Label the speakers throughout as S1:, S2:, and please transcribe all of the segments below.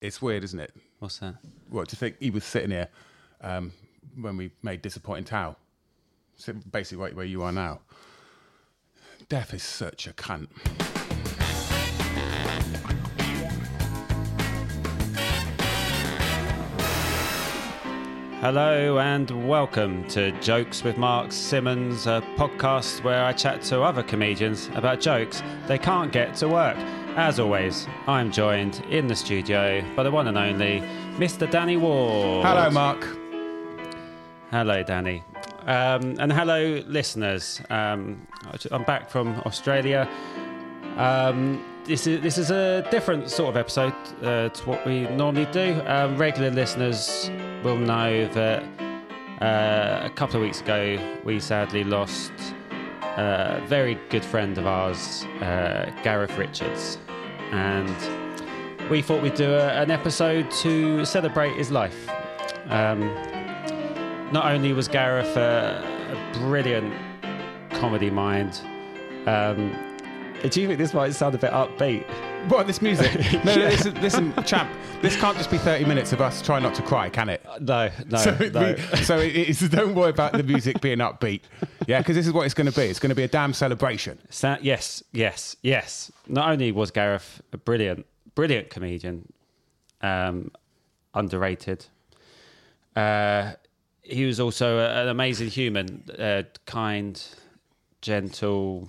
S1: It's weird, isn't it?
S2: What's that?
S1: What, to think he was sitting here um, when we made Disappointing? Sit- Basically right where you are now. Death is such a cunt.
S2: Hello and welcome to Jokes with Mark Simmons, a podcast where I chat to other comedians about jokes they can't get to work. As always, I'm joined in the studio by the one and only Mr. Danny Ward.
S1: Hello, Mark.
S2: Hello, Danny. Um, and hello, listeners. Um, I'm back from Australia. Um, this is this is a different sort of episode uh, to what we normally do. Um, regular listeners will know that uh, a couple of weeks ago we sadly lost a very good friend of ours, uh, Gareth Richards, and we thought we'd do a, an episode to celebrate his life. Um, not only was Gareth a, a brilliant comedy mind, um, do you think this might sound a bit upbeat?
S1: What, this music? No, no, listen, listen, champ, this can't just be 30 minutes of us trying not to cry, can it?
S2: No, no,
S1: so,
S2: no.
S1: we- so it- it's, don't worry about the music being upbeat. Yeah, because this is what it's going to be. It's going to be a damn celebration.
S2: Sa- yes, yes, yes. Not only was Gareth a brilliant, brilliant comedian, um, underrated, uh, he was also a- an amazing human, uh, kind, gentle.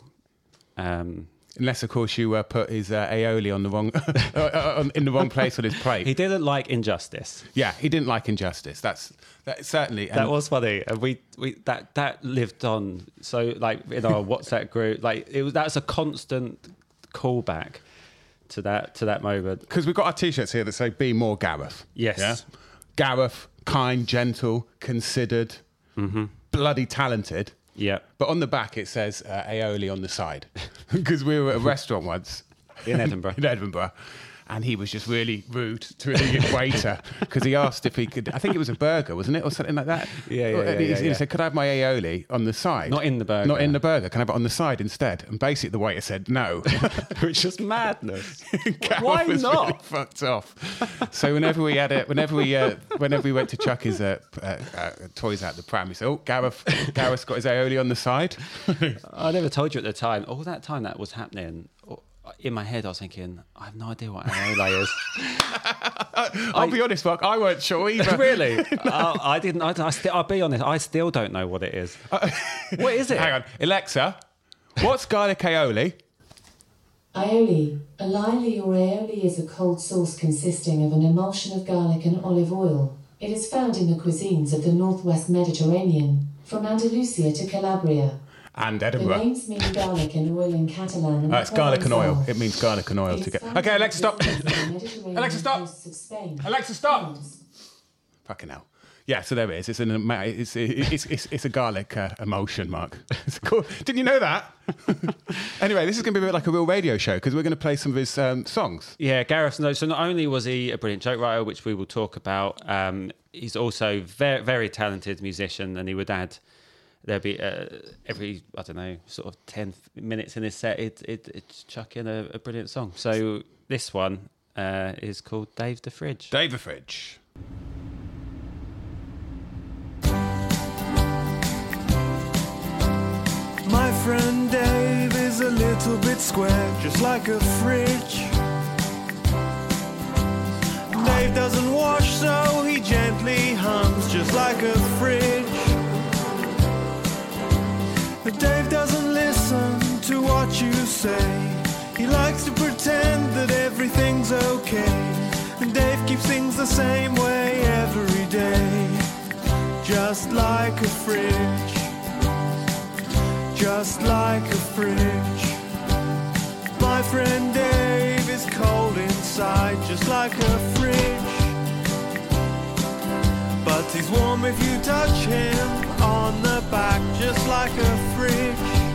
S2: Um,
S1: Unless, of course, you uh, put his uh, aioli on the wrong, uh, in the wrong place on his plate.
S2: he didn't like injustice.
S1: yeah, he didn't like injustice. That's that certainly.
S2: That was funny, and we, we that that lived on. So like in our WhatsApp group, like it was that's a constant callback to that to that moment.
S1: because we've got our t-shirts here that say "Be more Gareth."
S2: Yes.
S1: Yeah? Gareth, kind, gentle, considered, bloody talented.
S2: Yeah,
S1: But on the back it says uh, aioli on the side because we were at a restaurant once
S2: in Edinburgh.
S1: in Edinburgh. And he was just really rude to the waiter because he asked if he could. I think it was a burger, wasn't it, or something like that.
S2: Yeah, yeah,
S1: And he,
S2: yeah,
S1: he
S2: yeah.
S1: said, "Could I have my aioli on the side?
S2: Not in the burger.
S1: Not in the burger. Can I have it on the side instead?" And basically, the waiter said no.
S2: which is madness. Why not?
S1: Really fucked off. So whenever we had it, whenever we, uh, whenever we went to chuck his uh, uh, uh, toys out the pram, he said, "Oh, Gareth, Gareth's got his aioli on the side."
S2: I never told you at the time. All that time that was happening, in my head, I was thinking, I have no idea what aioli is.
S1: I'll be honest, Mark, I weren't sure either.
S2: really? I, I didn't. I, I still, I'll be honest. I still don't know what it is. Uh, what is it?
S1: Hang on, Alexa, what's garlic aioli?
S3: Aioli. Aioli or aioli is a cold sauce consisting of an emulsion of garlic and olive oil. It is found in the cuisines of the northwest Mediterranean, from Andalusia to Calabria.
S1: And
S3: The
S1: Edinburgh.
S3: names mean garlic and oil in Catalan and
S1: Uh, it's garlic and oil. It means garlic and oil together. Okay, Alexa, stop. Alexa, stop.
S3: coasts of Spain,
S1: Alexa, stop. Fucking hell. Yeah, so there it is. It's an ama- it's it's it's, it's a garlic uh, emotion, Mark. It's cool. Didn't you know that? anyway, this is going to be a bit like a real radio show because we're going to play some of his um, songs.
S2: Yeah, Gareth. No, so not only was he a brilliant joke writer, which we will talk about, um, he's also very, very talented musician, and he would add there'd be uh, every I don't know sort of ten minutes in this set, it it it chuck in a, a, brilliant song. So this one uh, is called Dave the Fridge.
S1: Dave the Fridge.
S4: My friend Dave is a little bit square, just like a fridge. Dave doesn't wash, so he gently hums, just like a fridge you say. He likes to pretend that everything's okay. And Dave keeps things the same way every day. Just like a fridge. Just like a fridge. My friend Dave is cold inside, just like a fridge. But he's warm if you touch him on the back, just like a fridge.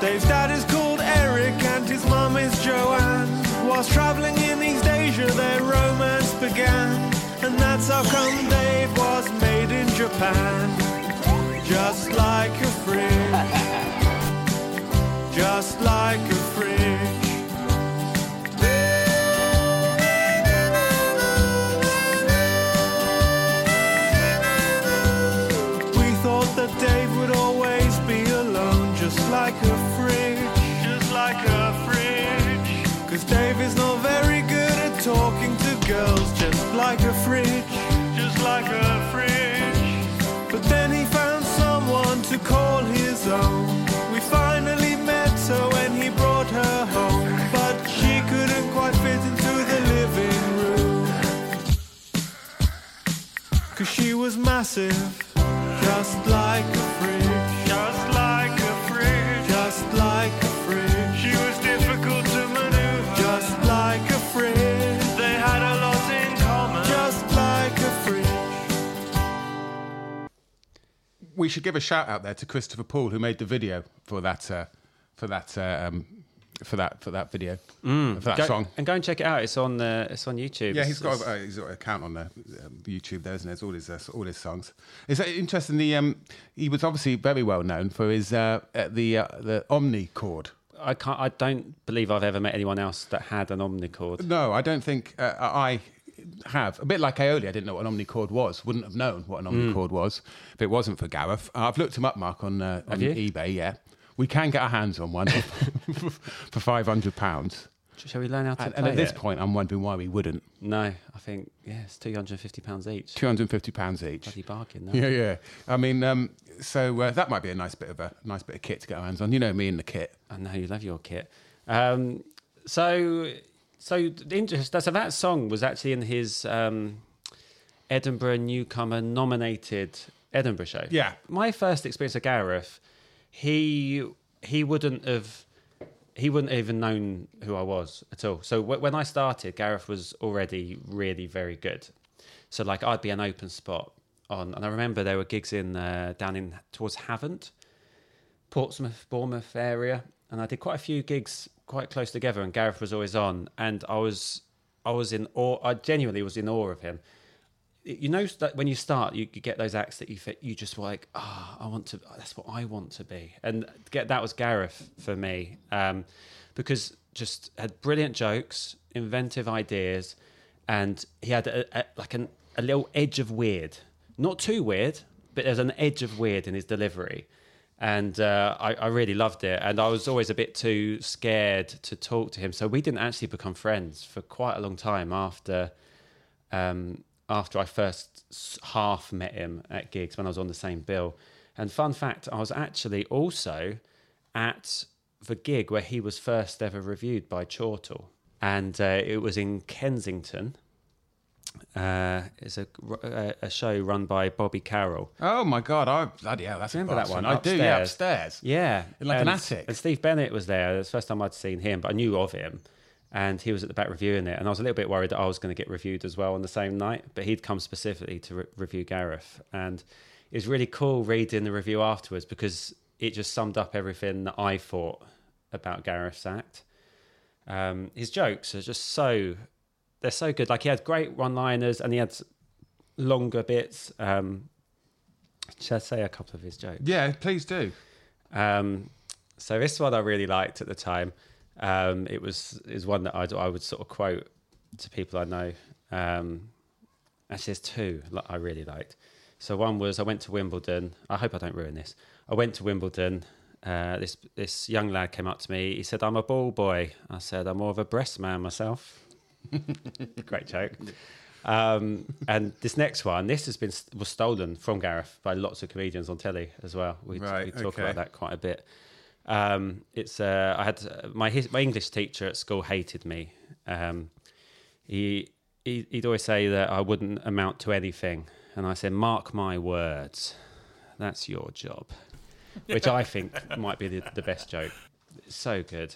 S4: Dave's dad is called Eric and his mum is Joanne. Whilst travelling in East Asia, their romance began. And that's how come Dave was made in Japan. Just like a fridge. Just like a fridge. Girls, just like a fridge, just like a fridge. But then he found someone to call his own. We finally met her when he brought her home, but she couldn't quite fit into the living room. Cause she was massive, just like
S1: We should give a shout out there to Christopher Paul who made the video for that uh, for that uh, um, for that for that video for that
S2: Go-
S1: song.
S2: And go and check it out. It's on uh, it's on YouTube.
S1: Yeah, he's got, a, uh, he's got an account on the um, YouTube there, isn't there? It's all his uh, all his songs. It's uh, interesting. The um, he was obviously very well known for his uh, uh, the uh, the Omni chord.
S2: I can't. I don't believe I've ever met anyone else that had an omnichord.
S1: No, I don't think uh, I have. A bit like aioli, I didn't know what an omnichord was. Wouldn't have known what an
S2: Hmm.
S1: omnichord was if it wasn't for Gareth. Uh, I've looked him up, Mark, on uh, on eBay. Yeah, we can get our hands on one for five hundred pounds.
S2: Shall we learn how to
S1: And,
S2: play
S1: and at this
S2: it?
S1: point, I'm wondering why we wouldn't.
S2: No, I think yeah, it's two hundred and fifty pounds each.
S1: Two hundred and fifty pounds each.
S2: Bloody bargain. No?
S1: Yeah, yeah. I mean, um, so uh, that might be a nice bit of a nice bit of kit to get our hands on. You know me and the kit.
S2: I know you love your kit. Um, so, so the interest. So that song was actually in his um, Edinburgh Newcomer nominated Edinburgh show.
S1: Yeah.
S2: my first experience of Gareth, he he wouldn't have. He wouldn't have even known who I was at all. So w- when I started, Gareth was already really very good. So like I'd be an open spot on, and I remember there were gigs in uh, down in towards Havant, Portsmouth, Bournemouth area, and I did quite a few gigs quite close together. And Gareth was always on, and I was I was in awe. I genuinely was in awe of him. You know that when you start, you, you get those acts that you fit, you just like, ah, I want to. That's what I want to be, and get that was Gareth for me, um, because just had brilliant jokes, inventive ideas, and he had a, a, like an, a little edge of weird, not too weird, but there's an edge of weird in his delivery and uh, I, I really loved it. And I was always a bit too scared to talk to him, so we didn't actually become friends for quite a long time after um, after I first half met him at gigs when I was on the same bill. And fun fact, I was actually also at the gig where he was first ever reviewed by Chortle, and uh, it was in Kensington. Uh, it's a, a, a show run by Bobby Carroll.
S1: Oh my god! I bloody hell, that's
S2: Remember that one?
S1: I do. Yeah,
S2: Upstairs. Yeah,
S1: In like an attic.
S2: And Steve Bennett was there. It was the first time I'd seen him, but I knew of him. And he was at the back reviewing it, and I was a little bit worried that I was going to get reviewed as well on the same night. But he'd come specifically to re- review Gareth, and it was really cool reading the review afterwards because it just summed up everything that I thought about Gareth's act. Um, his jokes are just so they're so good. Like he had great one-liners, and he had longer bits. Um, should I say a couple of his jokes?
S1: Yeah, please do.
S2: Um, so this one I really liked at the time. Um, it was is one that I'd, I would sort of quote to people I know. Um, actually, there's two that I really liked. So one was I went to Wimbledon. I hope I don't ruin this. I went to Wimbledon. Uh, this this young lad came up to me. He said, "I'm a ball boy." I said, "I'm more of a breast man myself." Great joke. Um, and this next one, this has been was stolen from Gareth by lots of comedians on telly as well. We,
S1: Right,
S2: we talk
S1: okay.
S2: about that quite a bit. Um, it's uh, I had uh, my his, my English teacher at school hated me. Um, he, he he'd always say that I wouldn't amount to anything, and I said, "Mark my words, that's your job," which I think might be the, the best joke. It's so good.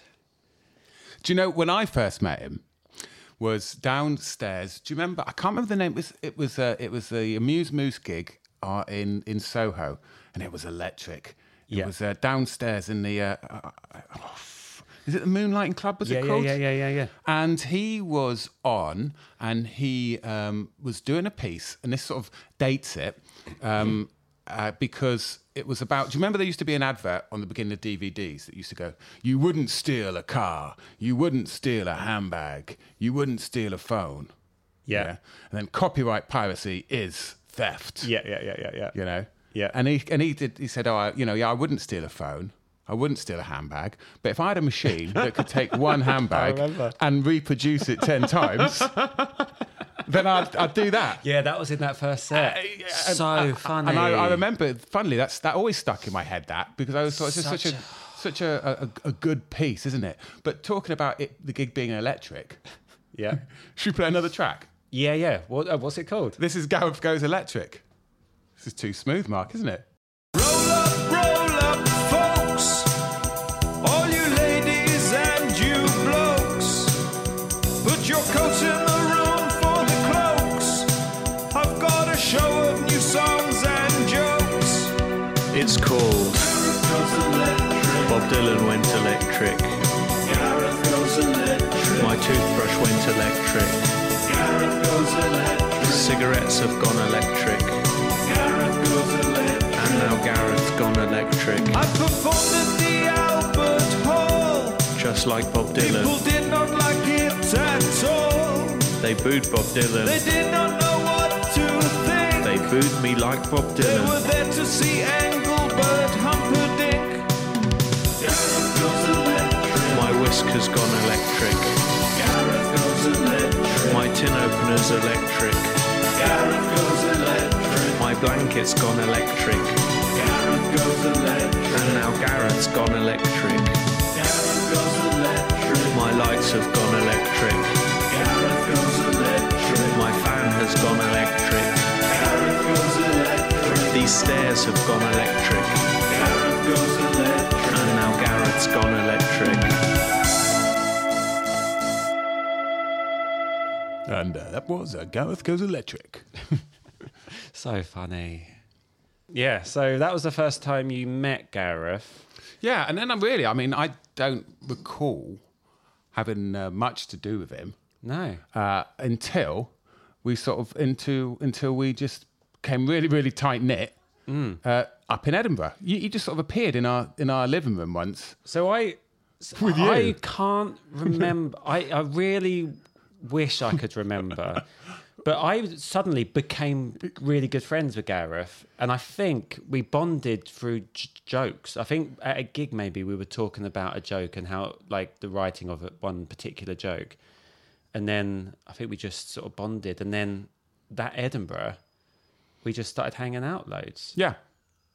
S1: Do you know when I first met him? Was downstairs. Do you remember? I can't remember the name. It was it was uh, it was the Amused Moose gig uh, in in Soho, and it was electric. It
S2: Yeah.
S1: was uh, downstairs in the. Uh, uh, oh, is it the Moonlighting Club? Was
S2: Yeah,
S1: it
S2: yeah, yeah, yeah, yeah, yeah.
S1: And he was on, and he um, was doing a piece, and this sort of dates it um, uh, because it was about. Do you remember there used to be an advert on the beginning of DVDs that used to go, "You wouldn't steal a car, you wouldn't steal a handbag, you wouldn't steal a phone."
S2: Yeah.
S1: and then copyright piracy is theft.
S2: Yeah, yeah, yeah, yeah, yeah.
S1: you know.
S2: Yeah.
S1: and he and he did. He said, "Oh, I, you know, yeah, I wouldn't steal a phone." I wouldn't steal a handbag, but if I had a machine that could take one handbag and reproduce it 10 times, then I'd, I'd do that.
S2: Yeah, that was in that first set.
S1: And-
S2: so
S1: and-
S2: funny.
S1: And I, I remember, funnily, that's that always stuck in my head. That because I was thought it's just such,
S2: Such
S1: a such a, a, a good piece, isn't it? But talking about it, the gig being electric,
S2: Yeah.
S1: should we play another track?
S2: Yeah, yeah. What, uh, what's it called?
S1: This is Gareth Goes Electric. This is too smooth, Mark, isn't it?
S5: Dylan Went Electric. My toothbrush went electric. Cigarettes have gone electric. And now Gareth's gone electric.
S4: I performed at the Albert Hall.
S5: Just like Bob
S4: People
S5: Dylan.
S4: did not like it at all.
S5: They booed Bob
S4: They
S5: Dylan.
S4: did not know what to think.
S5: They booed me like Bob Dylan.
S4: They were there to see Engelbert Humperdinck.
S5: My whiskers gone electric. My tin opener's electric. My blanket's gone electric. And now Gareth's gone electric. My lights have gone electric. My fan has gone electric. These stairs have gone electric. And
S1: uh, that was uh, Gareth Goes Electric.
S2: So funny. Yeah, so that was the first time you met Gareth.
S1: Yeah, and then I'm really, I mean, I don't recall having uh, much to do with him
S2: No.
S1: uh, until we sort of into until we just came really, really tight knit uh, up in Edinburgh. You, you just sort of appeared in our in our living room once.
S2: So I,
S1: With you?
S2: I can't remember. I, I really wish I could remember, but I suddenly became really good friends with Gareth, and I think we bonded through j- jokes. I think at a gig maybe we were talking about a joke and how like the writing of it, one particular joke, and then I think we just sort of bonded, and then that Edinburgh, we just started hanging out loads.
S1: Yeah.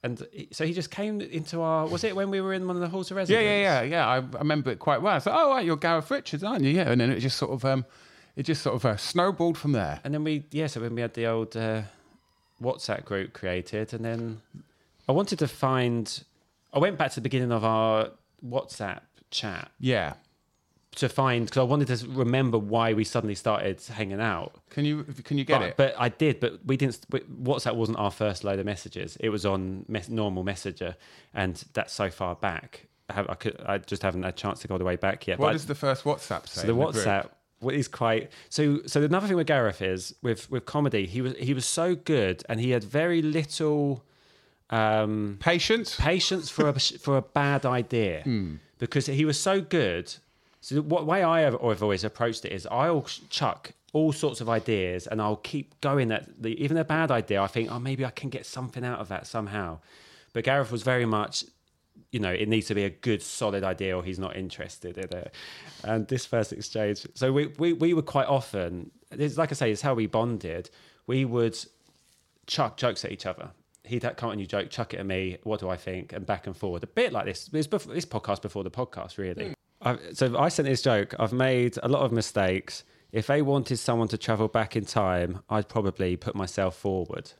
S2: And so he just came into our. Was it when we were in one of the halls of residence?
S1: yeah, yeah, yeah. I, I remember it quite well. I said, "Oh, right, you're Gareth Richards, aren't you?" Yeah, and then it just sort of, um, it just sort of uh, snowballed from there.
S2: And then we, yeah, so when we had the old uh, WhatsApp group created, and then I wanted to find. I went back to the beginning of our WhatsApp chat
S1: Yeah.
S2: to find because I wanted to remember why we suddenly started hanging out.
S1: Can you can you get
S2: but,
S1: it?
S2: but I did, but we didn't. WhatsApp wasn't our first load of messages. It was on mes- normal Messenger, and that's so far back. I, have, I could, I just haven't had a chance to go all the way back yet.
S1: what
S2: but I-
S1: does the first WhatsApp say?
S2: so the
S1: group?
S2: WhatsApp what is quite so. So another thing with Gareth is with with comedy, he was he was so good, and he had very little um,
S1: Patience.
S2: patience for a for a bad idea because he was so good. So the what way I have, I've always approached it is I'll chuck all sorts of ideas and I'll keep going at the even a bad idea. I think oh maybe I can get something out of that somehow. But Gareth was very much you know, it needs to be a good, solid idea, or he's not interested in it. And this first exchange, so we we, we would quite often, it's like I say, it's how we bonded. We would chuck jokes at each other. he'd come on your joke, chuck it at me. What do I think? And back and forward, a bit like this. Was before, this podcast before the podcast, really. Hmm. I, so I sent this joke. I've made a lot of mistakes. If they wanted someone to travel back in time, I'd probably put myself forward.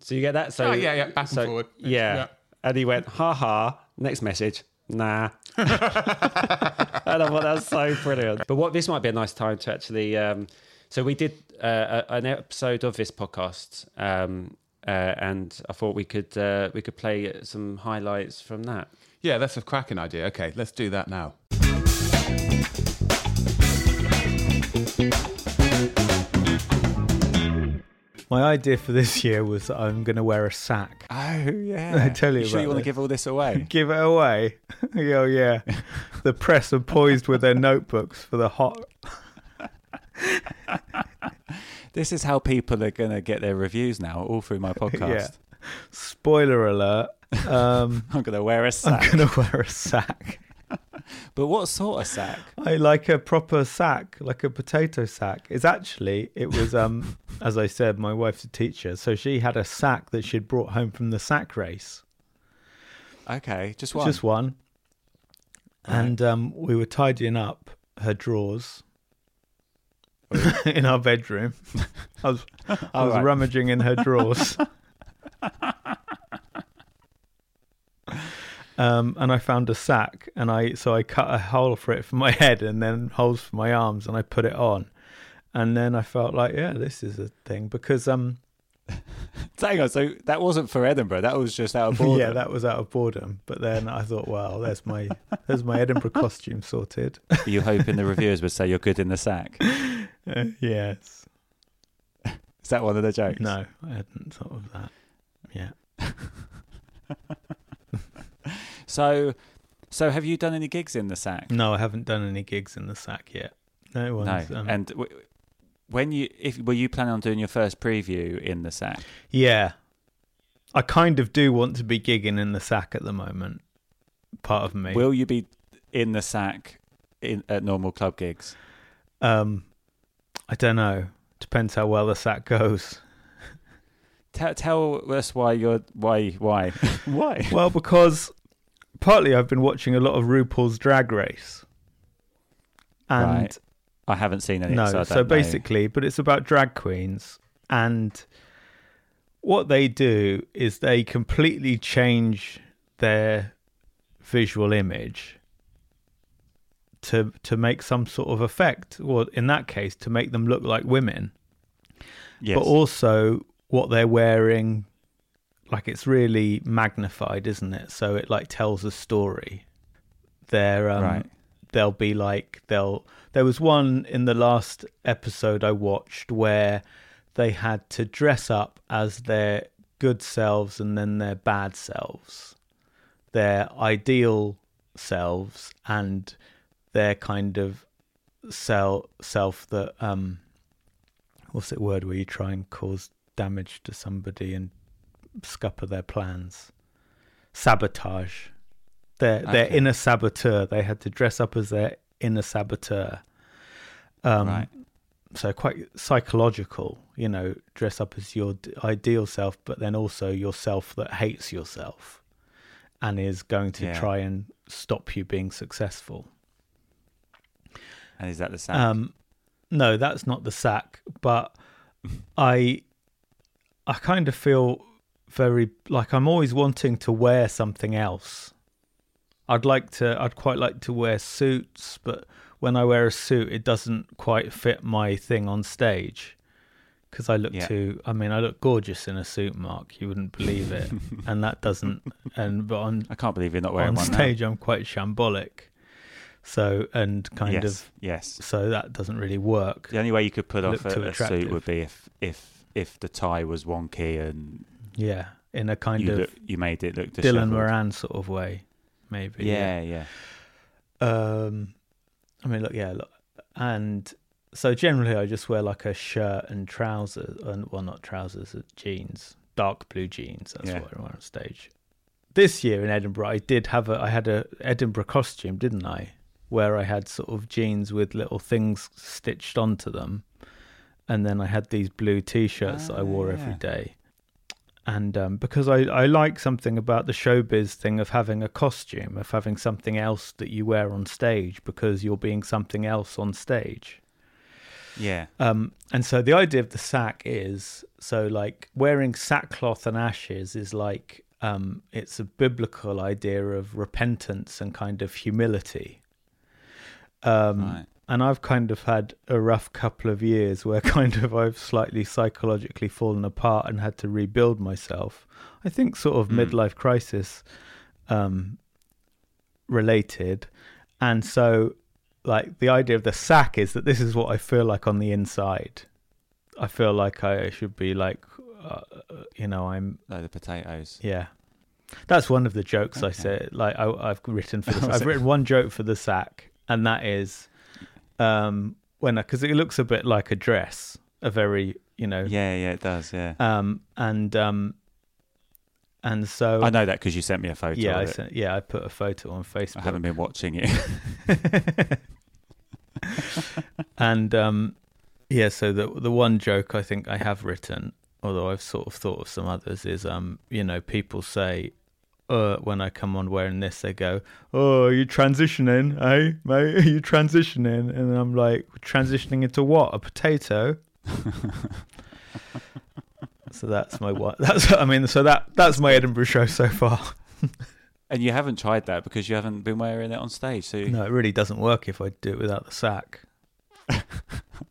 S2: So you get that? So
S1: Oh, yeah, yeah, back and
S2: so-
S1: forward.
S2: Yeah.
S1: Yeah.
S2: And he went, ha ha. Next message. Nah. and I thought that's so brilliant. But what this might be a nice time to actually. Um, so we did uh, a- an episode of this podcast, um, uh, and I thought we could uh, we could play some highlights from that.
S1: Yeah, that's a cracking idea. Okay, let's do that now.
S6: My idea for this year was that I'm going to wear a sack.
S2: Oh yeah,
S6: I tell you
S2: sure you want to give all this away?
S6: Give it away. oh, yeah. The press are poised with their notebooks for the hot.
S7: This is how people are going to get their reviews now, all through my podcast.
S6: Yeah. Spoiler alert. Um,
S7: I'm going to wear a sack.
S6: I'm going to wear a sack.
S7: But what sort of sack?
S6: I like a proper sack, like a potato sack. It's actually, it was, um, as I said, my wife's a teacher. So she had a sack that she'd brought home from the sack race.
S7: Okay, just one.
S6: Just one. And um, we were tidying up her drawers in our bedroom. I was, I was
S7: right.
S6: rummaging in her drawers. um, and I found a sack, and I so I cut a hole for it for my head, and then holes for my arms, and I put it on. And then I felt like, yeah, this is a thing because um,
S7: Hang on, so that wasn't for Edinburgh. That was just out of boredom.
S6: yeah, that was out of boredom. But then I thought, well, there's my there's my Edinburgh costume sorted.
S7: You hoping the reviewers would say you're good in the sack?
S6: Uh, yes.
S7: Is that one of the jokes?
S6: No, I hadn't thought of that. Yeah.
S7: So, so have you done any gigs in the sack?
S6: No, I haven't done any gigs in the sack yet. No
S7: No.
S6: um,
S7: and w- when you, if were you planning on doing your first preview in the sack?
S6: yeah, I kind of do want to be gigging in the sack at the moment. Part of me.
S7: Will you be in the sack in at normal club gigs?
S6: Um, I don't know. Depends how well the sack goes.
S7: Tell, tell us why you're why why why.
S6: Well, because partly I've been watching a lot of RuPaul's Drag Race, and
S7: Right. I haven't seen any.
S6: no,
S7: so, I
S6: so,
S7: don't know.
S6: basically, but it's about drag queens, and what they do is they completely change their visual image to to make some sort of effect, or in that case, to make them look like women.
S7: yes.
S6: but also what they're wearing like it's really magnified isn't it so it like tells a story they're um
S7: Right.
S6: they'll be like they'll there was one in the last episode i watched where they had to dress up as their good selves and then their bad selves their ideal selves and their kind of self self that um what's that word where you try and cause damage to somebody and scupper their plans? Sabotage. Their their inner saboteur. They had to dress up as their inner saboteur um
S7: right.
S6: so quite psychological you know dress up as your ideal self but then also yourself that hates yourself and is going to
S7: Yeah.
S6: try and stop you being successful
S7: And is that the sack?
S6: um, no, that's not the sack. But I, I kind of feel very like I'm always wanting to wear something else. I'd like to. I'd quite like to wear suits, but when I wear a suit, it doesn't quite fit my thing on stage. Because I look
S7: Yeah.
S6: too. I mean, I look gorgeous in a suit, Mark. You wouldn't believe it, and that doesn't. And but on
S7: I can't believe you're not wearing one.
S6: on
S7: one
S6: stage, I'm quite shambolic. So and kind
S7: yes,
S6: of
S7: yes.
S6: so that doesn't really work.
S7: The only way you could put off a, a suit would be if if if the tie was wonky and
S6: Yeah, in a kind
S7: you
S6: of
S7: look, you made it look
S6: Dylan
S7: dishevelled.
S6: Moran sort of way, maybe.
S7: Yeah, yeah.
S6: Um, I mean, look, yeah, look, and so generally I just wear like a shirt and trousers, and well, not trousers, uh, jeans, dark blue jeans. That's
S7: Yeah.
S6: what I wear on stage. This year in Edinburgh, I did have a, I had a Edinburgh costume, didn't I? Where I had sort of jeans with little things stitched onto them, and then I had these blue t-shirts that I
S7: Ah,
S6: wore every
S7: yeah.
S6: day. And um, because I, I like something about the showbiz thing of having a costume, of having something else that you wear on stage because you're being something else on stage.
S7: Yeah.
S6: Um, and so the idea of the sack is so like wearing sackcloth and ashes is like um, it's a biblical idea of repentance and kind of humility. Um,
S7: Right.
S6: And I've kind of had a rough couple of years where kind of I've slightly psychologically fallen apart and had to rebuild myself. I think sort of
S7: Mm.
S6: midlife crisis um, related. And so, like, the idea of the sack is that this is what I feel like on the inside. I feel like I should be like, uh, you know, I'm
S7: Like the potatoes.
S6: yeah. That's one of the jokes I
S7: Okay.
S6: said. Like I, I've written for. The, I've written one joke for the sack, and that is um, when because it looks a bit like a dress, a very you know,
S7: Yeah, yeah, it does. Yeah.
S6: um, and um, and so
S7: I know that because you sent me a photo.
S6: yeah, I
S7: it.
S6: sent, yeah, I put a photo on Facebook.
S7: I haven't been watching it.
S6: and um, yeah, so the the one joke I think I have written, although I've sort of thought of some others, is um, you know, people say, uh, when I come on wearing this, they go, "Oh, are you transitioning, eh, mate? Are you transitioning?" And I'm like, "Transitioning into what? A potato?" so that's my what. That's I mean, so that that's my Edinburgh show so far.
S7: and you haven't tried that because you haven't been wearing it on stage. So
S6: No, it really doesn't work if I do it without the sack.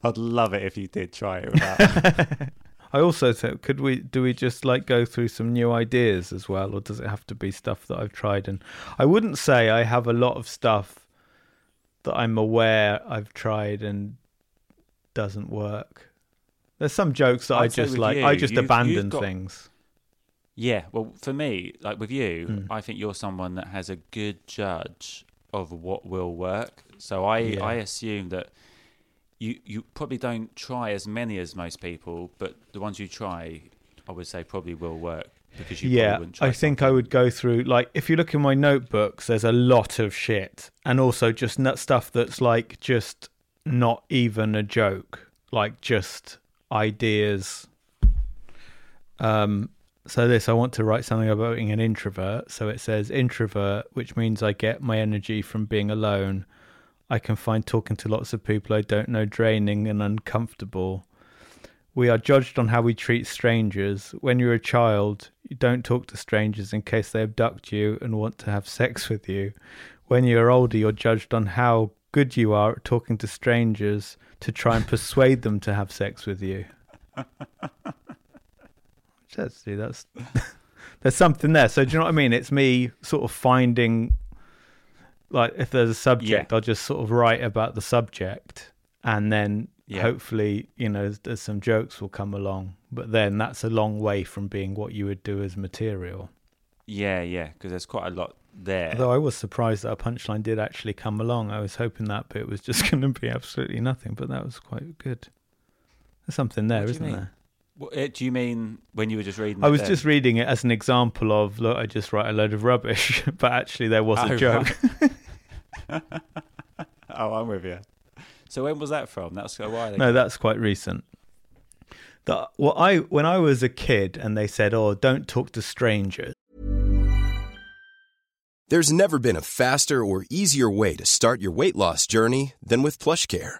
S7: I'd love it if you did try it without.
S6: I also said, could we do we just like go through some new ideas as well, or does it have to be stuff that I've tried? And I wouldn't say I have a lot of stuff that I'm aware I've tried and doesn't work. There's some jokes that I
S7: I'd say
S6: just like.
S7: you,
S6: I just abandon
S7: got-
S6: things.
S7: yeah. Well, for me, like with you,
S6: Mm.
S7: I think you're someone that has a good judge of what will work. So I,
S6: Yeah.
S7: I assume that you you probably don't try as many as most people, but the ones you try, I would say probably will work because you
S6: yeah,
S7: wouldn't try
S6: I think I would go through like if you look in my notebooks, there's a lot of shit, and also just nut stuff that's like just not even a joke, like just ideas. Um, so this I want to write something about being an introvert. So it says introvert, which means I get my energy from being alone. I can find talking to lots of people I don't know draining and uncomfortable. We are judged on how we treat strangers. When you're a child, you don't talk to strangers in case they abduct you and want to have sex with you. When you're older, you're judged on how good you are at talking to strangers to try and persuade them to have sex with you. See, that's there's something there. So do you know what I mean? It's me sort of finding like if there's a subject, I'll just sort of write about the subject and then
S7: Yeah.
S6: hopefully, you know, there's, there's some jokes will come along. But then that's a long way from being what you would do as material.
S7: Yeah, yeah, because there's quite a lot there.
S6: Although I was surprised that a punchline did actually come along. I was hoping that bit was just going to be absolutely nothing, but that was quite good. There's something there,
S7: What do you
S6: isn't there?
S7: What, uh, do you mean when you were just reading?
S6: I
S7: it
S6: was
S7: then?
S6: just reading it as an example of look, I just write a load of rubbish, but actually there was a
S7: Oh,
S6: joke.
S7: right. oh, I'm with you. So when was that from? That's a while ago.
S6: No, that's quite recent. The, well, I when I was a kid and they said, "Oh, don't talk to strangers."
S8: There's never been a faster or easier way to start your weight loss journey than with PlushCare.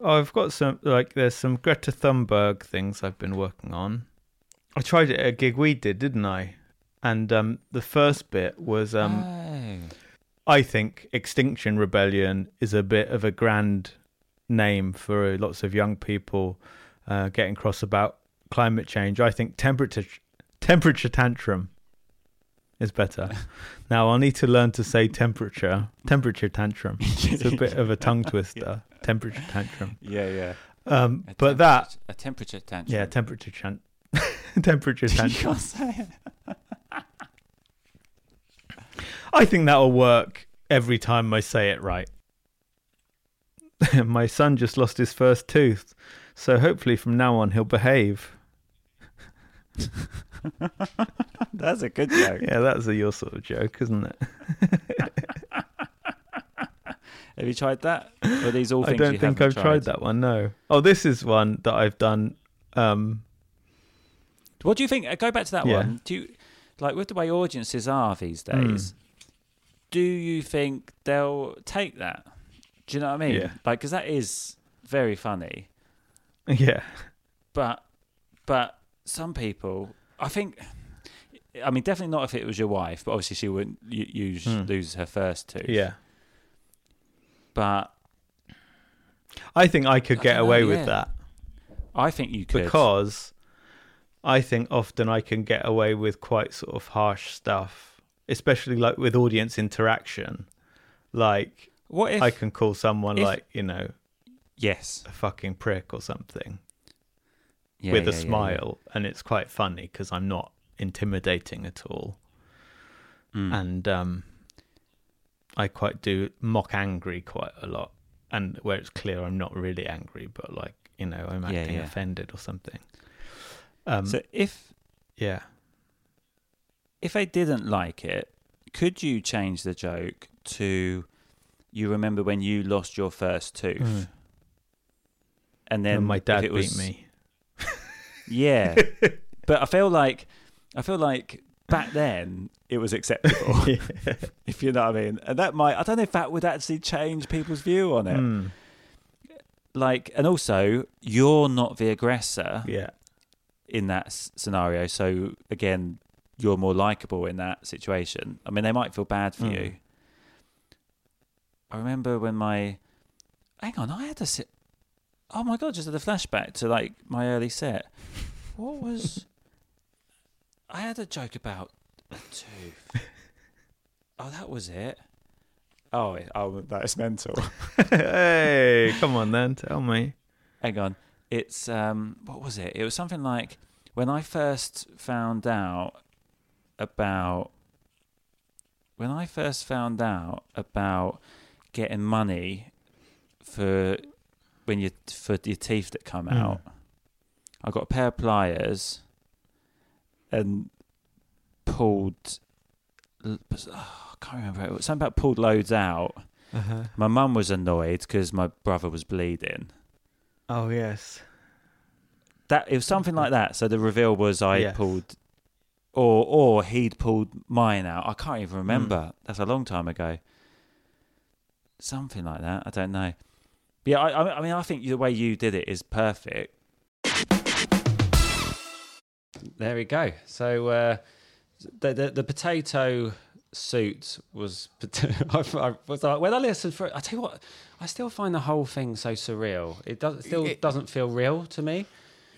S6: Oh, I've got some like there's some Greta Thunberg things I've been working on. I tried it at a gig we did, didn't I? And um, the first bit was um,
S7: Oh.
S6: I think Extinction Rebellion is a bit of a grand name for lots of young people uh, getting cross about climate change. I think temperature temperature tantrum is better. now I'll need to learn to say temperature temperature tantrum. It's a bit of a tongue twister. Temperature tantrum.
S7: Yeah, yeah.
S6: Um,
S7: A
S6: but that
S7: a temperature tantrum.
S6: yeah, temperature chan- temperature tantrum. I think that'll work every time I say it right. My son just lost his first tooth, so hopefully from now on he'll behave.
S7: That's a good joke.
S6: Yeah, that's a your sort of joke, isn't it?
S7: Have you tried that? Or are these all
S6: I
S7: things
S6: don't
S7: you
S6: think I've tried that one. No. Oh, this is one that I've done. Um,
S7: What do you think? uh, Go back to that
S6: Yeah.
S7: one. Do you like with the way audiences are these
S6: Hmm.
S7: days? Do you think they'll take that? Do you know what I mean?
S6: Yeah.
S7: Like, because that is very funny.
S6: yeah,
S7: But, but some people, I think. I mean, definitely not if it was your wife, but obviously she wouldn't use
S6: Hmm.
S7: lose her first tooth.
S6: yeah.
S7: But
S6: I think I could get
S7: dunno,
S6: away
S7: yeah.
S6: with that
S7: I think you could.
S6: because I think often I can get away with quite sort of harsh stuff, especially like with audience interaction. Like
S7: what if?
S6: I can call someone
S7: if-
S6: like you know
S7: yes.
S6: a fucking prick or something
S7: Yeah,
S6: with
S7: yeah,
S6: a smile, and it's quite funny because I'm not intimidating at all,
S7: Mm.
S6: and um, I quite do mock angry quite a lot, and where it's clear I'm not really angry, but like you know I'm acting offended or something. Um,
S7: so if
S6: yeah,
S7: if I didn't like it, could you change the joke to you remember when you lost your first tooth?
S6: Mm.
S7: And then
S6: my dad beat
S7: was-
S6: me.
S7: Yeah. but I feel like I feel like back then it was acceptable. if you know what I mean. And that might I don't know if that would actually change people's view on it.
S6: Mm,
S7: Like and also you're not the aggressor
S6: yeah,
S7: in that s- scenario. So again, you're more likable in that situation. I mean, they might feel bad for
S6: Mm.
S7: you. I remember when my, hang on, I had a sit. Oh my god! Just had a flashback to like my early set. What was? I had a joke about a tooth. Oh, that was it. Oh, it- oh, that's mental.
S6: hey, come on then, tell me.
S7: Hang on. It's um what was it? It was something like when I first found out about when I first found out about getting money for when you for your teeth that come
S6: Mm.
S7: out. I got a pair of pliers and pulled oh, I can't remember it was something about pulled loads out.
S6: Uh-huh.
S7: My mum was annoyed because my brother was bleeding.
S6: Oh yes.
S7: That it was something like that. So the reveal was I
S6: Yes.
S7: pulled, or or he'd pulled mine out. I can't
S6: Hmm.
S7: even remember. That's a long time ago. Something like that. I don't know. But yeah, I, I I mean, I think the way you did it is perfect.
S2: There we go. So uh, the, the the potato suit was. I, I was like, when I listened for it, I tell you what, I still find the whole thing so surreal. It does it still
S1: It-
S2: doesn't feel real to me.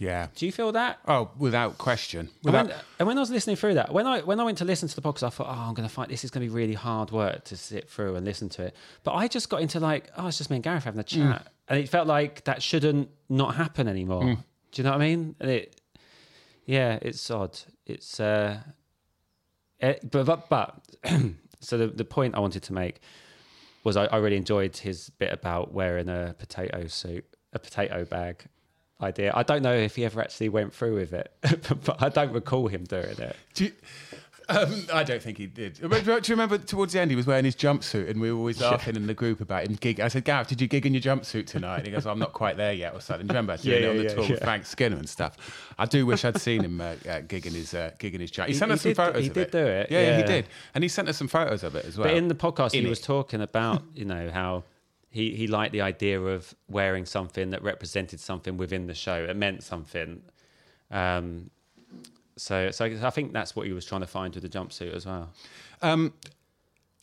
S1: Yeah.
S2: Do you feel that?
S1: Oh, without question.
S2: And when, and when I was listening through that, when I when I went to listen to the podcast, I thought, oh, I'm going to find this is going to be really hard work to sit through and listen to it. But I just got into like, oh, it's just me and Gareth having a chat, and it felt like that shouldn't not happen anymore. Do you know what I mean? And it, yeah, it's odd. It's uh, eh, but but, but so the the point I wanted to make was I, I really enjoyed his bit about wearing a potato suit, a potato bag idea. I don't know if he ever actually went through with it, but I don't recall him doing it.
S1: Do you, um, I don't think he did. But Do you remember towards the end he was wearing his jumpsuit and we were always laughing in the group about him gig. I said, Gareth, did you gig in your jumpsuit tonight? And he goes, I'm not quite there yet or something. Do you remember doing
S2: Yeah,
S1: it on
S2: yeah,
S1: the
S2: yeah,
S1: tour with. Frank Skinner and stuff? I do wish I'd seen him uh, uh, gigging his uh, gigging his jump. He, sent
S2: he
S1: us some
S2: did-
S1: photos
S2: he
S1: of
S2: did
S1: it.
S2: do it,
S1: Yeah, yeah, he did. And he sent us some photos of it as well.
S2: But in the podcast,
S1: In
S2: he
S1: it.
S2: was talking about you know how he he liked the idea of wearing something that represented something within the show. It meant something. Um, so so I think that's what he was trying to find with the jumpsuit as well.
S1: Um,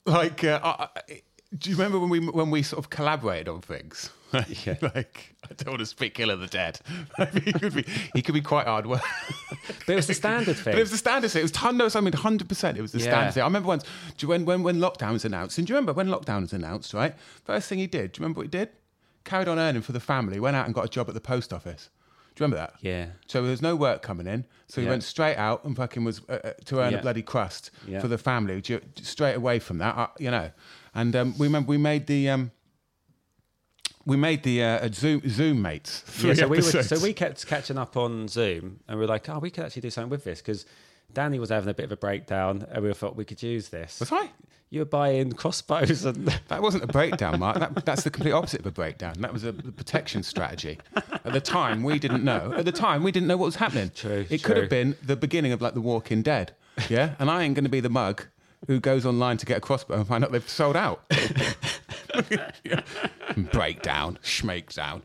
S1: like, uh, I, I- do you remember when we when we sort of collaborated on things?
S2: Yeah.
S1: like, I don't want to speak ill of the dead. he could be he could be quite hard work.
S2: But it was the standard thing.
S1: But it was the standard thing. It was ton, no, I mean, hundred percent. It was the
S2: Yeah.
S1: standard thing. I remember once do you, when when when lockdown was announced. And do you remember when lockdown was announced? Right, first thing he did. Do you remember what he did? Carried on earning for the family. Went out and got a job at the post office. Do you remember that?
S2: Yeah.
S1: So there was no work coming in. So he
S2: Yeah.
S1: went straight out and fucking was uh, uh, to earn
S2: Yeah.
S1: a bloody crust for the family. Straight away from that, uh, you know. And um, we remember we made the. Um, we made the uh, Zoom Zoom mates.
S2: Yeah, so we were, so we kept catching up on Zoom, and we were like, oh, we could actually do something with this because Danny was having a bit of a breakdown, and we thought we could use this.
S1: Was I?
S2: You were buying crossbows and
S1: That wasn't a breakdown, Mark. That, that's the complete opposite of a breakdown. That was a, a protection strategy. At the time, we didn't know. At the time, we didn't know what was happening.
S2: True,
S1: It could have been the beginning of like The Walking Dead. Yeah, and I ain't going to be the mug who goes online to get a crossbow and find out they've sold out. Breakdown, schmakedown.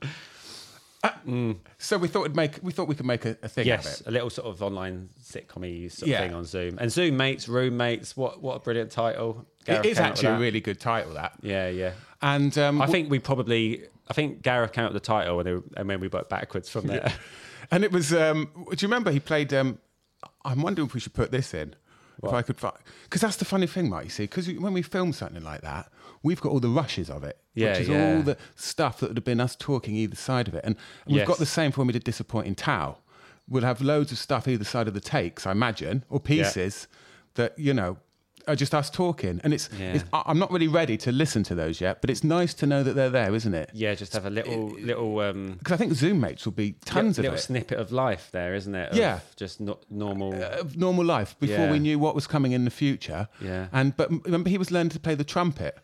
S1: Uh, So we thought it'd make. We thought we could make a, a thing of
S2: yes,
S1: it.
S2: a little sort of online sitcom sort
S1: Yeah.
S2: of thing on Zoom. And Zoom mates, roommates. What what a brilliant title!
S1: It
S2: Gareth
S1: is
S2: up with
S1: actually a really good title. That.
S2: yeah, yeah.
S1: And um,
S2: I think we probably. I think Gareth came up with the title, and, they, and then we worked backwards from there.
S1: And it was. Um, do you remember he played? Um, I'm wondering if we should put this in. If I could, because that's the funny thing, Mike. You see, because when we film something like that, we've got all the rushes of it,
S2: Yeah,
S1: which is
S2: yeah.
S1: all the stuff that would have been us talking either side of it, and we've got the same for when we did disappointing towel. We'll have loads of stuff either side of the takes, I imagine, or pieces that you know are just us talking, and it's,
S2: Yeah.
S1: it's. I'm not really ready to listen to those yet, but it's nice to know that they're there, isn't it?
S2: yeah, just have a little little um,
S1: Because I think Zoom mates will be tons
S2: little
S1: of it.
S2: snippet of life there, isn't it? Of
S1: Yeah.
S2: just no, normal.
S1: of normal life before we knew what was coming in the future.
S2: Yeah.
S1: And but remember, he was learning to play the trumpet.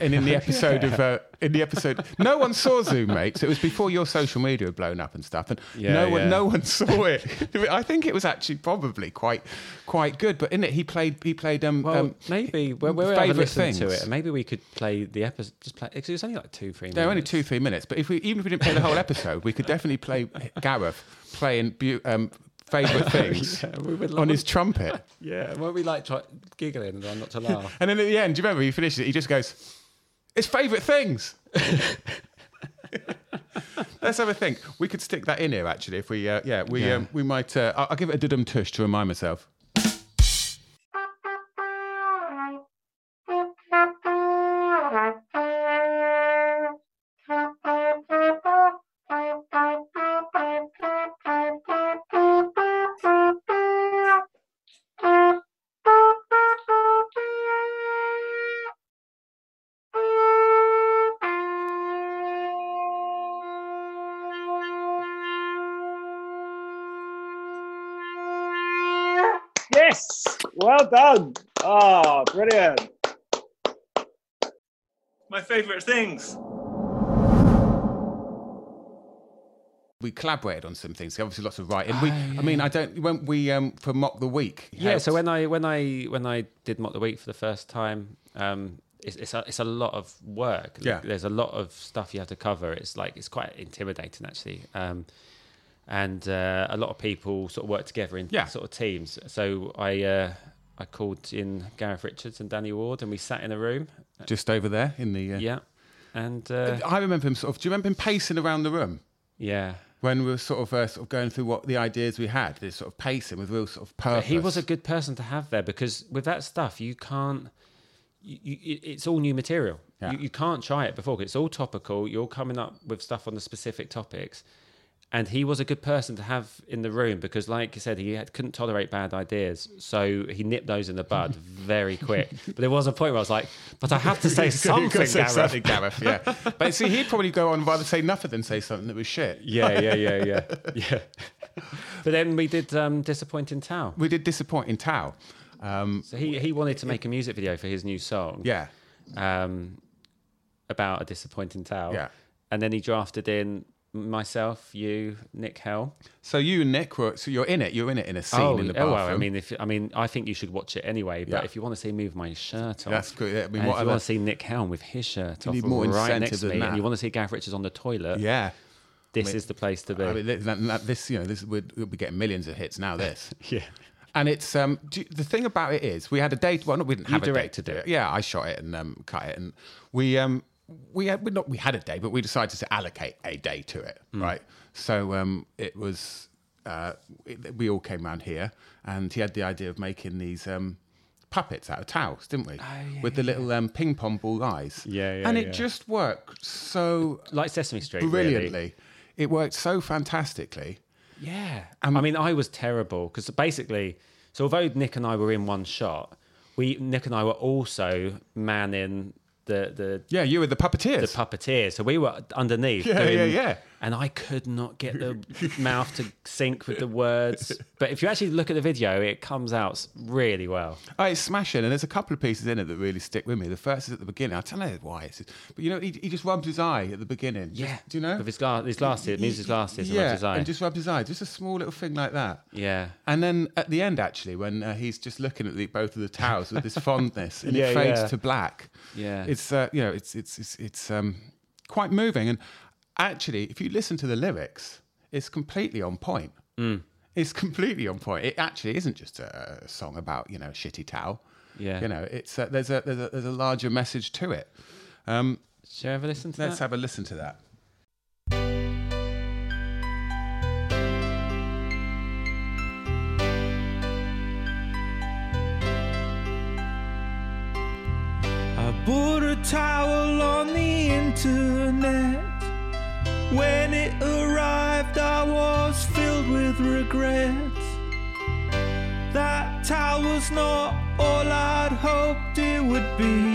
S1: And in the episode of uh, in the episode, no one saw Zoom mates. It was before your social media had blown up and stuff, and
S2: Yeah,
S1: no one
S2: yeah.
S1: no one saw it. I think it was actually probably quite quite good. But in it, he played he played um,
S2: well,
S1: um
S2: maybe when we
S1: favourite
S2: listened to it, and maybe we could play the episode. Just play because it was only like two, three.
S1: They're only two three minutes. But if we even if we didn't play the whole episode, we could definitely play Gareth playing um, favorite things
S2: Yeah, we
S1: on his trumpet.
S2: Yeah, weren't we like try, giggling and not to laugh?
S1: And then at the end, do you remember he finishes it? He just goes, "It's favourite things." Let's have a think. We could stick that in here actually. If we, uh, yeah, we
S2: Yeah.
S1: Um, we might. Uh, I'll, I'll give it a dudum tush to remind myself.
S9: Well done. Oh, brilliant.
S4: My favourite things.
S1: We collaborated on some things. Obviously, lots of writing. We, I mean, I don't. When we um, for mock the week.
S2: Yeah, so when I when I when I did mock the week for the first time, um, it's it's a, it's a lot of work.
S1: Yeah.
S2: there's a lot of stuff you have to cover. It's like it's quite intimidating actually, um, and uh, a lot of people sort of work together in
S1: Yeah.
S2: sort of teams. So I uh, I called in Gareth Richards and Danny Ward, and we sat in a room.
S1: just over there in the. Uh,
S2: Yeah, and uh,
S1: I remember him sort of. Do you remember him pacing around the room?
S2: yeah.
S1: When we were sort of uh, sort of going through what the ideas we had, this sort of pacing with real sort of
S2: But
S1: purpose.
S2: he was a good person to have there because with that stuff you can't. You, you, it's all new material.
S1: Yeah.
S2: You, you can't try it before. It's all topical. You're coming up with stuff on the specific topics, and he was a good person to have in the room because, like you said, he had, couldn't tolerate bad ideas, so he nipped those in the bud very quick. but there was a point where I was like, "But I have to say something,
S1: say
S2: Gareth."
S1: something, Gareth. Yeah, but see, he'd probably go on rather say nothing than say something that was shit.
S2: Yeah, yeah, yeah, yeah, yeah. But then we did um, disappointing towel.
S1: We did disappointing towel. Um,
S2: So he he wanted to make a music video for his new song.
S1: yeah,
S2: um, about a disappointing towel.
S1: Yeah.
S2: And then he drafted in myself, you, Nick Helm.
S1: So you and Nick were so you're in it. You're in it in a scene in the
S2: oh,
S1: bathroom.
S2: well, I mean, if I mean, I think you should watch it anyway. But
S1: Yeah.
S2: if you want to see me with my shirt off,
S1: That's good, yeah, I mean,
S2: if you
S1: other-
S2: want to see Nick Helm with his shirt
S1: You
S2: off,
S1: need more
S2: right next to me,
S1: that.
S2: and you want to see Gareth Richards on the toilet,
S1: yeah.
S2: this
S1: I mean-
S2: is the place to be.
S1: I mean, th- that, that- this you know this be getting millions of hits now. This
S2: yeah.
S1: and it's um do you- the thing about it is we had a date. Well, no, we didn't
S2: You
S1: have a
S2: directed
S1: date to do
S2: it.
S1: Yeah, I shot it and um, cut it, and we um we had we not we had a day, but we decided to allocate a day to it,
S2: Hmm.
S1: right? So um it was uh it, we all came round here, and he had the idea of making these um. Puppets out of towels, didn't we? With the little um, ping pong ball eyes.
S2: Oh, Yeah, yeah,
S1: And it
S2: yeah.
S1: just worked so
S2: Like Sesame Street, really.
S1: brilliantly. It worked so fantastically.
S2: Yeah. I mean, I was terrible because basically, so although Nick and I were in one shot, we Nick and I were also manning the the
S1: Yeah, you were the puppeteers.
S2: the puppeteer. So we were underneath.
S1: Yeah,
S2: doing-
S1: yeah, yeah.
S2: And I could not get the mouth to sync with the words. But if you actually look at the video, it comes out really well.
S1: Oh, it's smashing, and there's a couple of pieces in it that really stick with me. The first is at the beginning. I don't know why, it's, but you know, he, he just rubs his eye at the beginning. Just- do you know?
S2: With his, gla- his glasses, means his glasses and
S1: yeah,
S2: rubs his eye.
S1: and just rubs his eye. Just a small little thing like that.
S2: yeah.
S1: And then at the end, actually, when uh, he's just looking at the, both of the towers with this fondness, and
S2: Yeah,
S1: it fades
S2: yeah.
S1: to black.
S2: Yeah.
S1: it's uh, you know, it's it's it's, it's um, quite moving. And actually, if you listen to the lyrics, it's completely on point.
S2: Mm.
S1: It's completely on point. It actually isn't just a, a song about you know shitty towel.
S2: Yeah.
S1: you know, it's uh, there's a there's a there's a larger message to it. Um,
S2: Shall I ever listen to that?
S1: let's
S2: that?
S1: have a listen to that.
S4: I bought a towel on the internet. When it arrived, I was filled with regrets. That towel was not all I'd hoped it would be.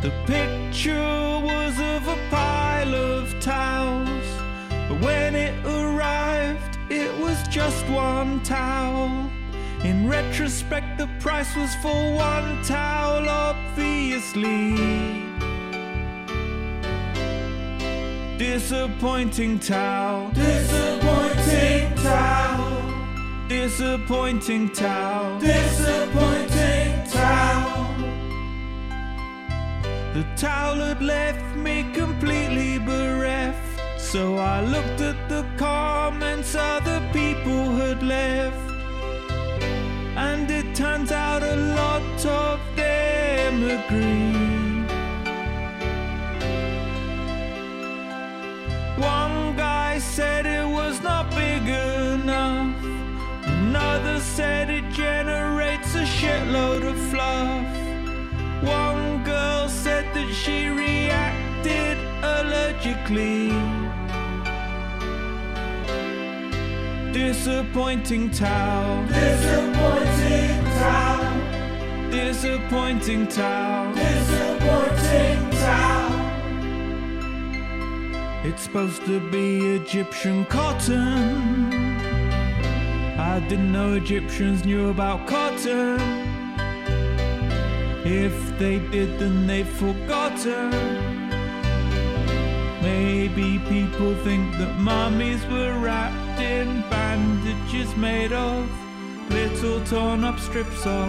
S4: The picture was of a pile of towels, but when it arrived, it was just one towel. In retrospect, the price was for one towel, obviously. Disappointing towel. Disappointing towel. Disappointing towel. Disappointing towel. The towel had left me completely bereft. So I looked at the comments other people had left. And it turns out a lot of them agree. One guy said it was not big enough. Another said it generates a shitload of fluff. One girl said that she reacted allergically. Disappointing towel. Disappointing towel. Disappointing towel. Disappointing towel. It's supposed to be Egyptian cotton. I didn't know Egyptians knew about cotton. If they did, then they've forgotten. Maybe people think that mummies were wrapped in bandages made of little torn up strips of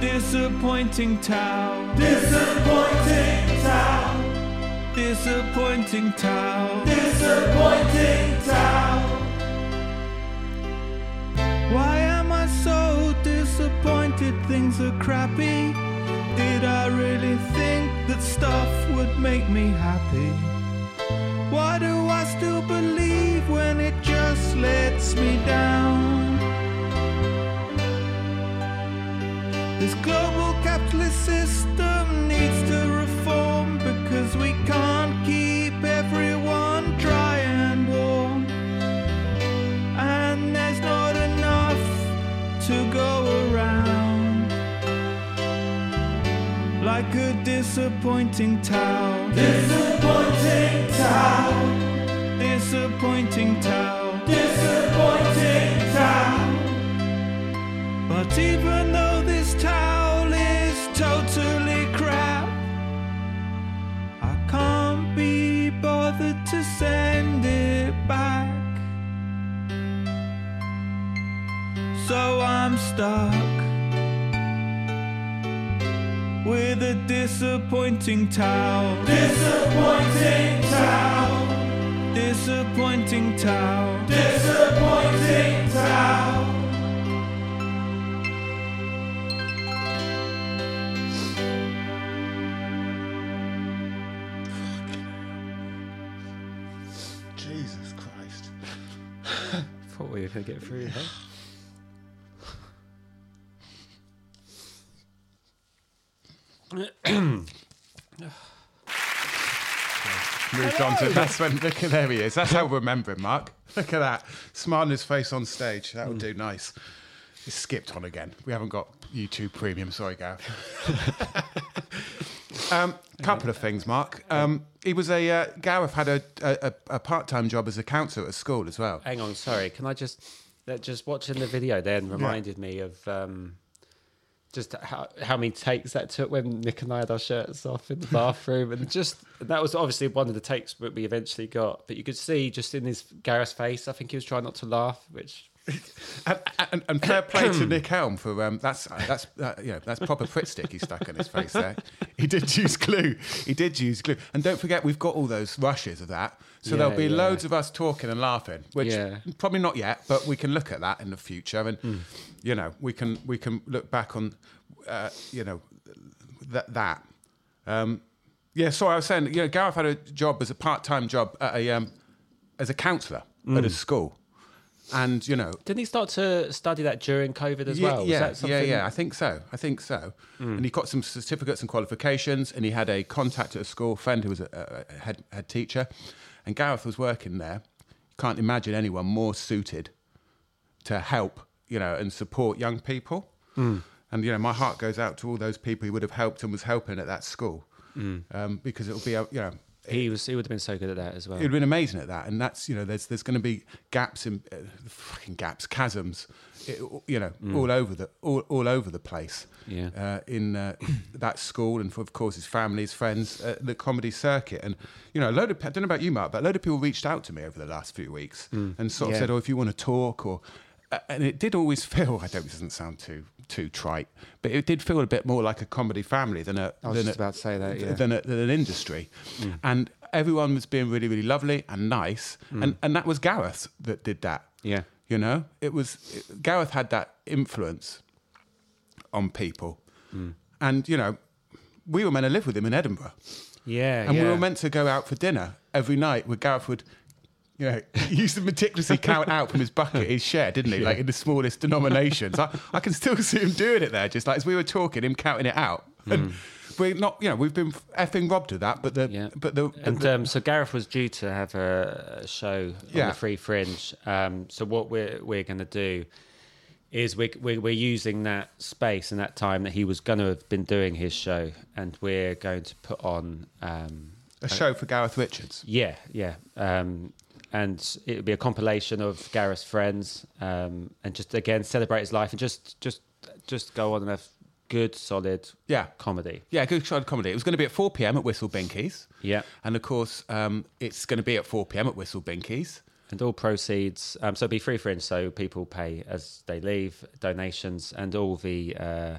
S4: disappointing towel. Disappointing towel. Disappointing towel. Disappointing towel. Why am I so disappointed? Things are crappy. Did I really think that stuff would make me happy? Why do I still believe when it just lets me down? This global capitalist system needs to disappointing towel. Disappointing towel. Disappointing towel. Disappointing towel. But even though this towel is totally crap, I can't be bothered to send it back. So I'm stuck with a disappointing towel. Disappointing towel. Disappointing towel. Disappointing towel.
S1: Jesus Christ.
S2: Thought we were going to get through that.
S1: Moved on to that's when look at there he is. That's how we remember him, Mark. Look at that. Smile on his face on stage. That would do nice. He skipped on again. We haven't got YouTube premium, sorry, Gareth. um, couple of things, Mark. Um, he was a uh, Gareth had a, a, a part-time job as a counsellor at school as well.
S2: Hang on, sorry. Can I just that just watching the video then reminded me of um, just how how many takes that took when Nick and I had our shirts off in the bathroom, and just that was obviously one of the takes that we eventually got. But you could see just in his Gareth's face, I think he was trying not to laugh, which
S1: And, and, and fair play to Nick Helm for um, that's that's uh, you know that's proper Pritt stick he stuck in his face there. He did use glue. He did use glue. And don't forget, we've got all those rushes of that. So there'll be
S2: yeah.
S1: loads of us talking and laughing, which
S2: Yeah.
S1: probably not yet, but we can look at that in the future, and
S2: Hmm.
S1: you know we can we can look back on uh, you know that that. Um, yeah, so I was saying, you know, Gareth had a job as a part-time job at a um, as a counsellor at a school, and you know
S2: didn't he start to study that during COVID as
S1: yeah,
S2: well? Was
S1: Yeah, yeah, yeah. I think so. I think so. Hmm. And he got some certificates and qualifications, and he had a contact at a school, friend who was a, a head, head teacher, and Gareth was working there. You can't imagine anyone more suited to help, you know, and support young people. Hmm. And you know, my heart goes out to all those people he would have helped and was helping at that school, hmm. um, because it'll be, a, you know,
S2: He was. He would have been so good at that as well.
S1: He'd been amazing at that, and that's you know there's there's going to be gaps in uh, fucking gaps, chasms, it, you know, all over the all, all over the place.
S2: Yeah.
S1: Uh, in uh, that school, and for, of course his family, his friends, uh, the comedy circuit, and you know, a load of I don't know about you, Mark, but a load of people reached out to me over the last few weeks and sort of
S2: Yeah.
S1: said, "Oh, if you want to talk," or uh, and it did always feel. I don't. It doesn't sound too too trite, but it did feel a bit more like a comedy family than a.
S2: I was
S1: than a-
S2: about to say that, yeah.
S1: Than, a, than an industry, mm. and everyone was being really, really lovely and nice, mm. and and that was Gareth that did that.
S2: Yeah.
S1: You know, it was it, Gareth had that influence on people, mm. and you know, we were meant to live with him in Edinburgh,
S2: Yeah,
S1: and
S2: yeah.
S1: we were meant to go out for dinner every night. Where Gareth would, you know, he used to meticulously count out from his bucket his share, didn't he? Like in the smallest denominations. I, I can still see him doing it there, just like as we were talking, him counting it out. And we're not, you know, we've been effing robbed of that, but the,
S2: Yeah.
S1: but the, but
S2: And
S1: the-
S2: um, so Gareth was due to have a, a show on
S1: Yeah.
S2: the Free Fringe. Um, so what we're we're going to do is we're, we're we're using that space and that time that he was going to have been doing his show, and we're going to put on. Um,
S1: a show for Gareth Richards.
S2: yeah, yeah. Um, and it would be a compilation of Gareth's friends, um, and just again celebrate his life and just just just go on and have good, solid
S1: Yeah.
S2: comedy.
S1: Yeah, good solid comedy. It was going to be at 4 p.m. at Whistle Binkies.
S2: Yeah.
S1: And of course, um, it's going to be at 4 p.m. at Whistle Binkies.
S2: And all proceeds, um, so it'll be free fringe, so people pay as they leave, donations, and all the uh,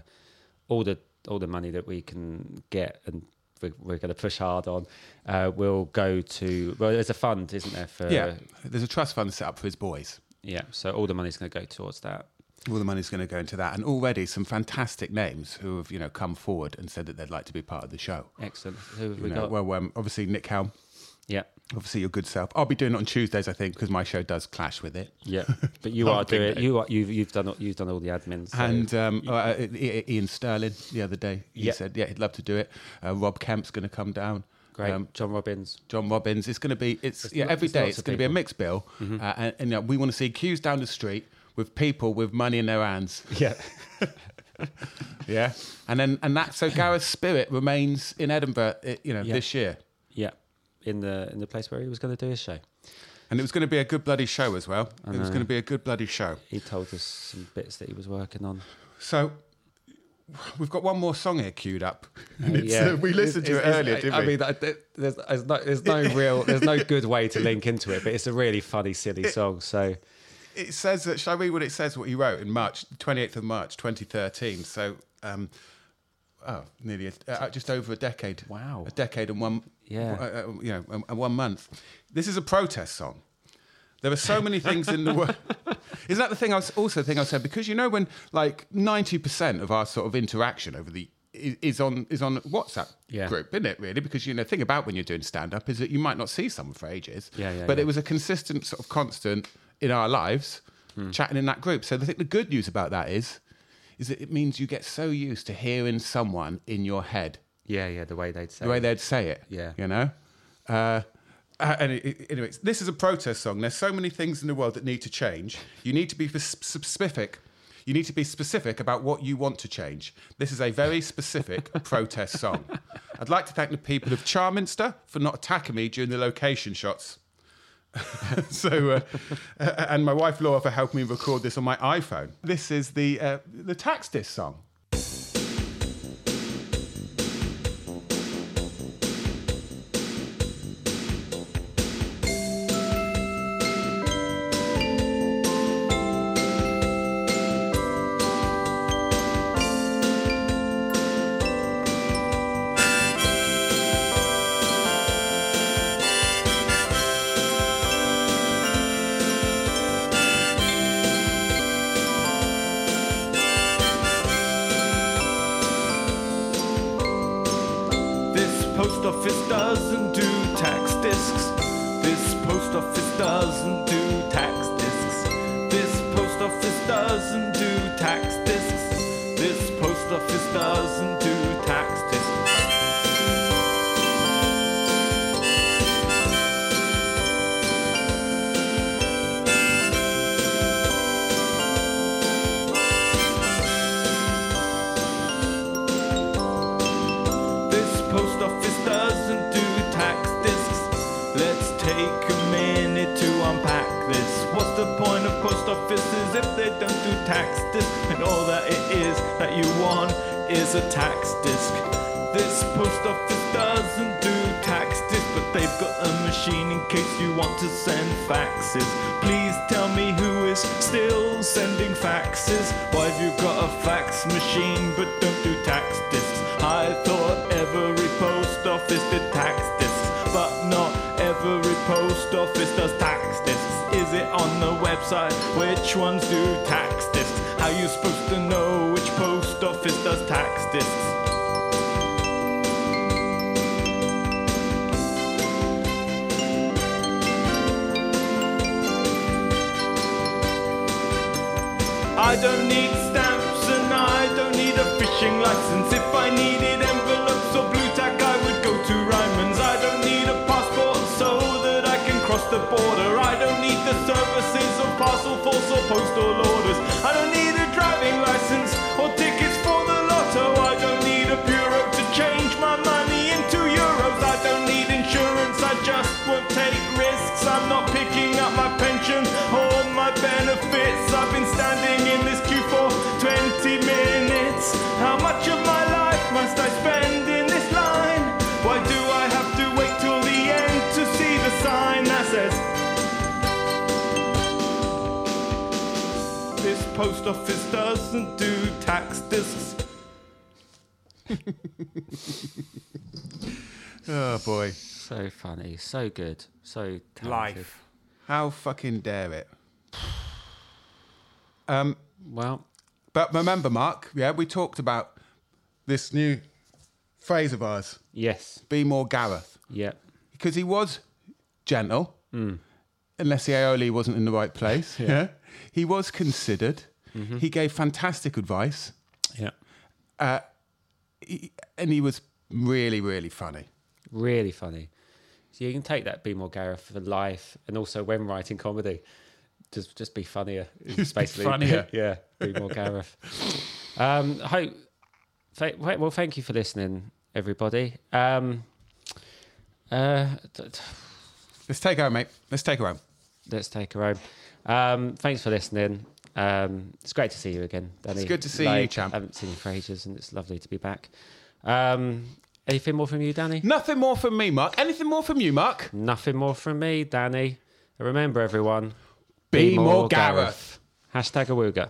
S2: all the all the money that we can get, and we're, we're going to push hard on, uh, will go to. Well, there's a fund, isn't there? For
S1: yeah. There's a trust fund set up for his boys.
S2: yeah. So all the money's going to go towards that.
S1: All the money's going to go into that. And already some fantastic names who have, you know, come forward and said that they'd like to be part of the show.
S2: Excellent. Who have
S1: You
S2: we
S1: know,
S2: got?
S1: well, um, obviously Nick Helm,
S2: yeah,
S1: obviously your good self. I'll be doing it on Tuesdays, I think, because my show does clash with it.
S2: yeah. But you are doing.
S1: it.
S2: You are. You've you've done. You've done all the admins. So.
S1: And um, uh, uh, Ian Stirling the other day, he
S2: Yeah.
S1: said, yeah, he'd love to do it. Uh, Rob Kemp's going to come down.
S2: great,
S1: Um,
S2: John Robins.
S1: John Robins. It's going to be it's
S2: There's
S1: yeah
S2: lo-
S1: every
S2: there's
S1: day. It's going to be a mixed bill, uh, and, and you know, we want to see queues down the street with people with money in their hands.
S2: Yeah.
S1: yeah, and then and that so Gareth's spirit remains in Edinburgh, you know,
S2: Yeah.
S1: this year,
S2: in the in the place where he was going to do his show.
S1: and it was going to be a good bloody show as well.
S2: I
S1: It was going to be a good bloody show.
S2: He told us some bits that he was working on.
S1: So. We've got one more song here queued up. And
S2: Uh,
S1: it's,
S2: yeah.
S1: uh, we listened to it earlier,
S2: it's-
S1: didn't
S2: I
S1: we?
S2: mean, there's, there's no, there's no real, there's no good way to link into it, but it's a really funny, silly song. So
S1: it says that. Shall I read what it says? What he wrote in March, twenty eighth of March, twenty thirteen. So, um, oh, nearly a, uh, just over a decade.
S2: Wow.
S1: a decade and one.
S2: Yeah.
S1: uh, uh, you know, and, and one month. This is a protest song. There are so many things in the world. Isn't that the thing? I was also the thing I said because you know when like ninety percent of our sort of interaction over the is on is on WhatsApp
S2: Yeah.
S1: group, isn't it? Really, because you know, the thing about when you're doing stand up is that you might not see someone for ages.
S2: Yeah, yeah,
S1: But
S2: yeah.
S1: it was a consistent sort of constant in our lives,
S2: Hmm.
S1: chatting in that group. So I think the good news about that is, is that it means you get so used to hearing someone in your head
S2: yeah, yeah, the way they'd say,
S1: the way
S2: it.
S1: they'd say it.
S2: Yeah.
S1: you know. Uh, uh, and it, it- anyways, this is a protest song. There's so many things in the world that need to change. You need to be specific. You need to be specific about what you want to change. This is a very specific protest song. I'd like to thank the people of Charminster for not attacking me during the location shots. so, uh, uh, and my wife Laura for helping me record this on my iPhone. This is the uh, the tax disc song.
S10: Discs. This post office doesn't do tax discs. This post office doesn't do tax discs. This post office doesn't is a tax disc. This post office doesn't do tax discs, but they've got a machine in case you want to send faxes. Please tell me who is still sending faxes. Why have you got a fax machine but don't do tax discs? I thought every post office did tax discs, but not every post office does tax discs. Is it on the website? Which ones do tax discs? How you supposed to know does tax discs? I don't need stamps and I don't need a fishing license. If I needed envelopes or Blu Tack, I would go to Ryman's. I don't need a passport so that I can cross the border. I don't need the services of Parcelforce or postal post office doesn't do tax discs.
S1: Oh boy,
S2: so funny, so good, so talented.
S1: life. How fucking dare it? Um,
S2: Well,
S1: but remember, Mark, yeah, we talked about this new phrase of ours:
S2: yes,
S1: "Be more Gareth,"
S2: yeah,
S1: because he was gentle,
S2: Hmm.
S1: unless the aioli wasn't in the right place. yeah. He was considered.
S2: Mm-hmm.
S1: He gave fantastic advice,
S2: yeah.
S1: he, and he was really, really funny.
S2: Really funny. So you can take that be more Gareth for life, and also when writing comedy, just just be funnier.
S1: Just be
S2: basically
S1: funnier.
S2: yeah, be more Gareth. Um, hope. Th- well, thank you for listening, everybody. Um, uh, t- t-
S1: Let's take her home, mate. Let's take her home.
S2: Let's take her home. Um, thanks for listening. Um, it's great to see you again, Danny.
S1: It's good to see you, champ.
S2: I haven't seen you for ages, and it's lovely to be back. Um, anything more from you, Danny?
S1: Nothing more from me, Mark. Anything more from you, Mark?
S2: Nothing more from me, Danny. Remember, everyone,
S1: Be more Gareth.
S2: Hashtag Awooga.